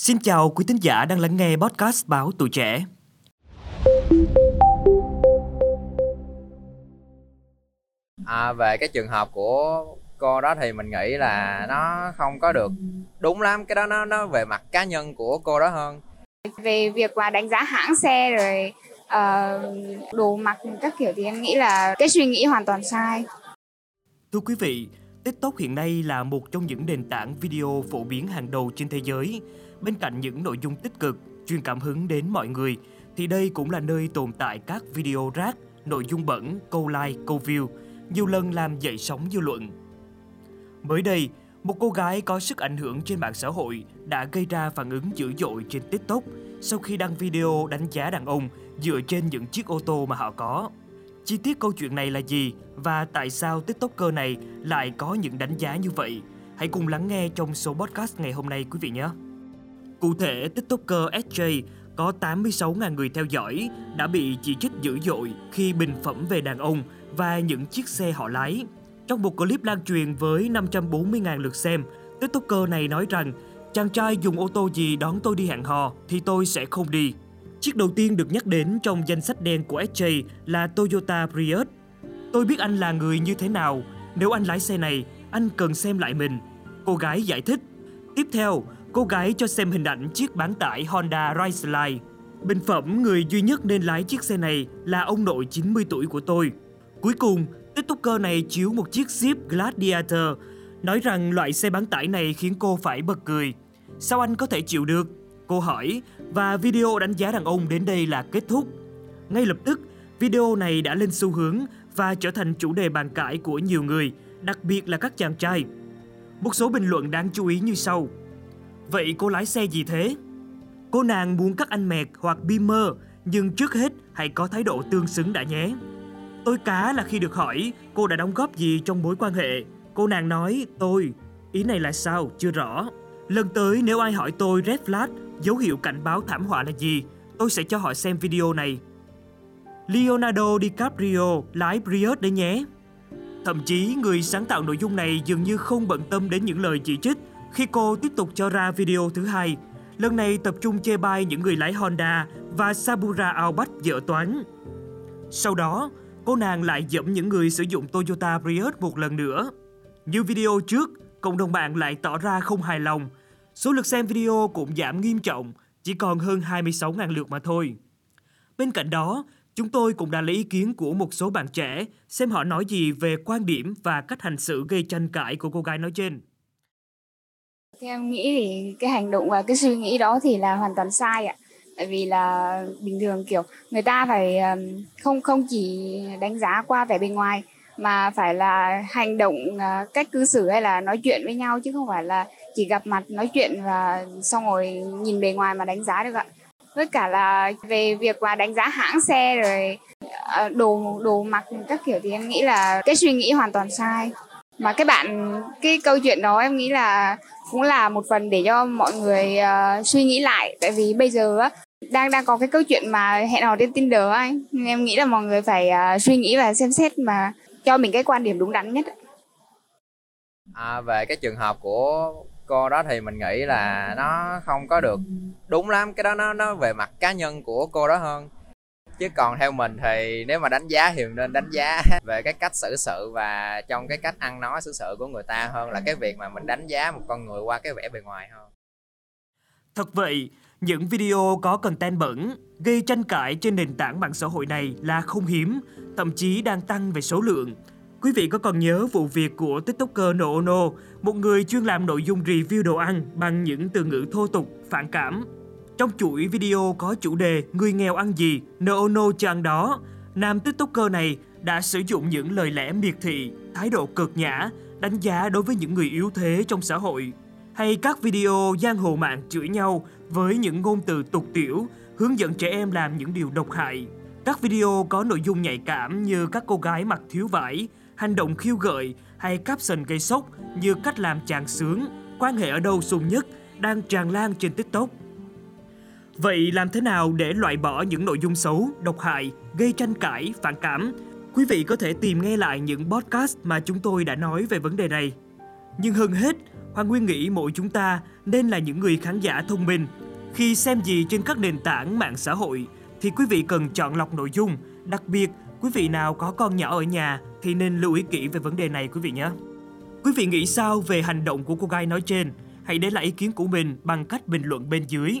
Xin chào quý thính giả đang lắng nghe podcast báo Tuổi Trẻ. À, về cái trường hợp của cô đó thì mình nghĩ là nó không có được đúng lắm cái đó nó nó về mặt cá nhân của cô đó hơn về việc mà đánh giá hãng xe rồi uh, đồ mặc các kiểu thì em nghĩ là cái suy nghĩ hoàn toàn sai thưa quý vị TikTok hiện nay là một trong những nền tảng video phổ biến hàng đầu trên thế giới. Bên cạnh những nội dung tích cực, truyền cảm hứng đến mọi người, thì đây cũng là nơi tồn tại các video rác, nội dung bẩn, câu like, câu view, nhiều lần làm dậy sóng dư luận. Mới đây, một cô gái có sức ảnh hưởng trên mạng xã hội đã gây ra phản ứng dữ dội trên TikTok sau khi đăng video đánh giá đàn ông dựa trên những chiếc ô tô mà họ có. Chi tiết câu chuyện này là gì và tại sao TikToker này lại có những đánh giá như vậy? Hãy cùng lắng nghe trong số podcast ngày hôm nay quý vị nhé. Cụ thể, TikToker SJ có 86.000 người theo dõi đã bị chỉ trích dữ dội khi bình phẩm về đàn ông và những chiếc xe họ lái. Trong một clip lan truyền với 540.000 lượt xem, TikToker này nói rằng chàng trai dùng ô tô gì đón tôi đi hẹn hò thì tôi sẽ không đi. Chiếc đầu tiên được nhắc đến trong danh sách đen của SJ là Toyota Prius. Tôi biết anh là người như thế nào, nếu anh lái xe này, anh cần xem lại mình. Cô gái giải thích. Tiếp theo, cô gái cho xem hình ảnh chiếc bán tải Honda Ridgeline. Bình phẩm người duy nhất nên lái chiếc xe này là ông nội 90 tuổi của tôi. Cuối cùng, TikToker này chiếu một chiếc Jeep Gladiator, nói rằng loại xe bán tải này khiến cô phải bật cười. Sao anh có thể chịu được? Cô hỏi và video đánh giá đàn ông đến đây là kết thúc. Ngay lập tức, video này đã lên xu hướng và trở thành chủ đề bàn cãi của nhiều người, đặc biệt là các chàng trai. Một số bình luận đáng chú ý như sau. Vậy cô lái xe gì thế? Cô nàng muốn cắt anh mẹt hoặc Beamer, nhưng trước hết hãy có thái độ tương xứng đã nhé. Tôi cá là khi được hỏi cô đã đóng góp gì trong mối quan hệ. Cô nàng nói tôi, ý này là sao, chưa rõ. Lần tới nếu ai hỏi tôi red flag, dấu hiệu cảnh báo thảm họa là gì, tôi sẽ cho họ xem video này. Leonardo DiCaprio lái Prius đấy nhé. Thậm chí người sáng tạo nội dung này dường như không bận tâm đến những lời chỉ trích khi cô tiếp tục cho ra video thứ hai. Lần này tập trung chê bai những người lái Honda và Sabura Outback dở toán. Sau đó, cô nàng lại dẫm những người sử dụng Toyota Prius một lần nữa. Như video trước, cộng đồng mạng lại tỏ ra không hài lòng Số lượt xem video cũng giảm nghiêm trọng, chỉ còn hơn 26.000 lượt mà thôi. Bên cạnh đó, chúng tôi cũng đã lấy ý kiến của một số bạn trẻ xem họ nói gì về quan điểm và cách hành xử gây tranh cãi của cô gái nói trên. Theo em nghĩ thì cái hành động và cái suy nghĩ đó thì là hoàn toàn sai ạ. Tại vì là bình thường, kiểu, người ta phải không không chỉ đánh giá qua vẻ bề ngoài mà phải là hành động à, cách cư xử hay là nói chuyện với nhau chứ không phải là chỉ gặp mặt nói chuyện và xong rồi nhìn bề ngoài mà đánh giá được ạ với cả là về việc mà đánh giá hãng xe rồi à, đồ đồ mặc các kiểu thì em nghĩ là cái suy nghĩ hoàn toàn sai mà cái bạn, cái câu chuyện đó em nghĩ là cũng là một phần để cho mọi người uh, suy nghĩ lại. Tại vì bây giờ á đang đang có cái câu chuyện mà hẹn hò trên Tinder anh. Nên em nghĩ là mọi người phải uh, suy nghĩ và xem xét mà cho mình cái quan điểm đúng đắn nhất à, về cái trường hợp của cô đó thì mình nghĩ là nó không có được đúng lắm. Cái đó nó nó về mặt cá nhân của cô đó hơn chứ còn theo mình thì nếu mà đánh giá thì nên đánh giá về cái cách xử sự và trong cái cách ăn nói xử sự của người ta hơn là cái việc mà mình đánh giá một con người qua cái vẻ bề ngoài hơn thật vậy những video có content bẩn gây tranh cãi trên nền tảng mạng xã hội này là không hiếm thậm chí đang tăng về số lượng Quý vị có còn nhớ vụ việc của tiktoker Noono, một người chuyên làm nội dung review đồ ăn bằng những từ ngữ thô tục, phản cảm. Trong chuỗi video có chủ đề Người nghèo ăn gì, no cho ăn đó, nam tiktoker này đã sử dụng những lời lẽ miệt thị, thái độ cực nhã, đánh giá đối với những người yếu thế trong xã hội. Hay các video giang hồ mạng chửi nhau với những ngôn từ tục tiểu, hướng dẫn trẻ em làm những điều độc hại. Các video có nội dung nhạy cảm như các cô gái mặc thiếu vải, hành động khiêu gợi hay caption gây sốc như cách làm chàng sướng, quan hệ ở đâu sung nhất đang tràn lan trên TikTok. Vậy làm thế nào để loại bỏ những nội dung xấu, độc hại, gây tranh cãi, phản cảm? Quý vị có thể tìm nghe lại những podcast mà chúng tôi đã nói về vấn đề này. Nhưng hơn hết, Hoàng Nguyên nghĩ mỗi chúng ta nên là những người khán giả thông minh. Khi xem gì trên các nền tảng mạng xã hội thì quý vị cần chọn lọc nội dung, đặc biệt quý vị nào có con nhỏ ở nhà thì nên lưu ý kỹ về vấn đề này quý vị nhé. Quý vị nghĩ sao về hành động của cô gái nói trên? Hãy để lại ý kiến của mình bằng cách bình luận bên dưới.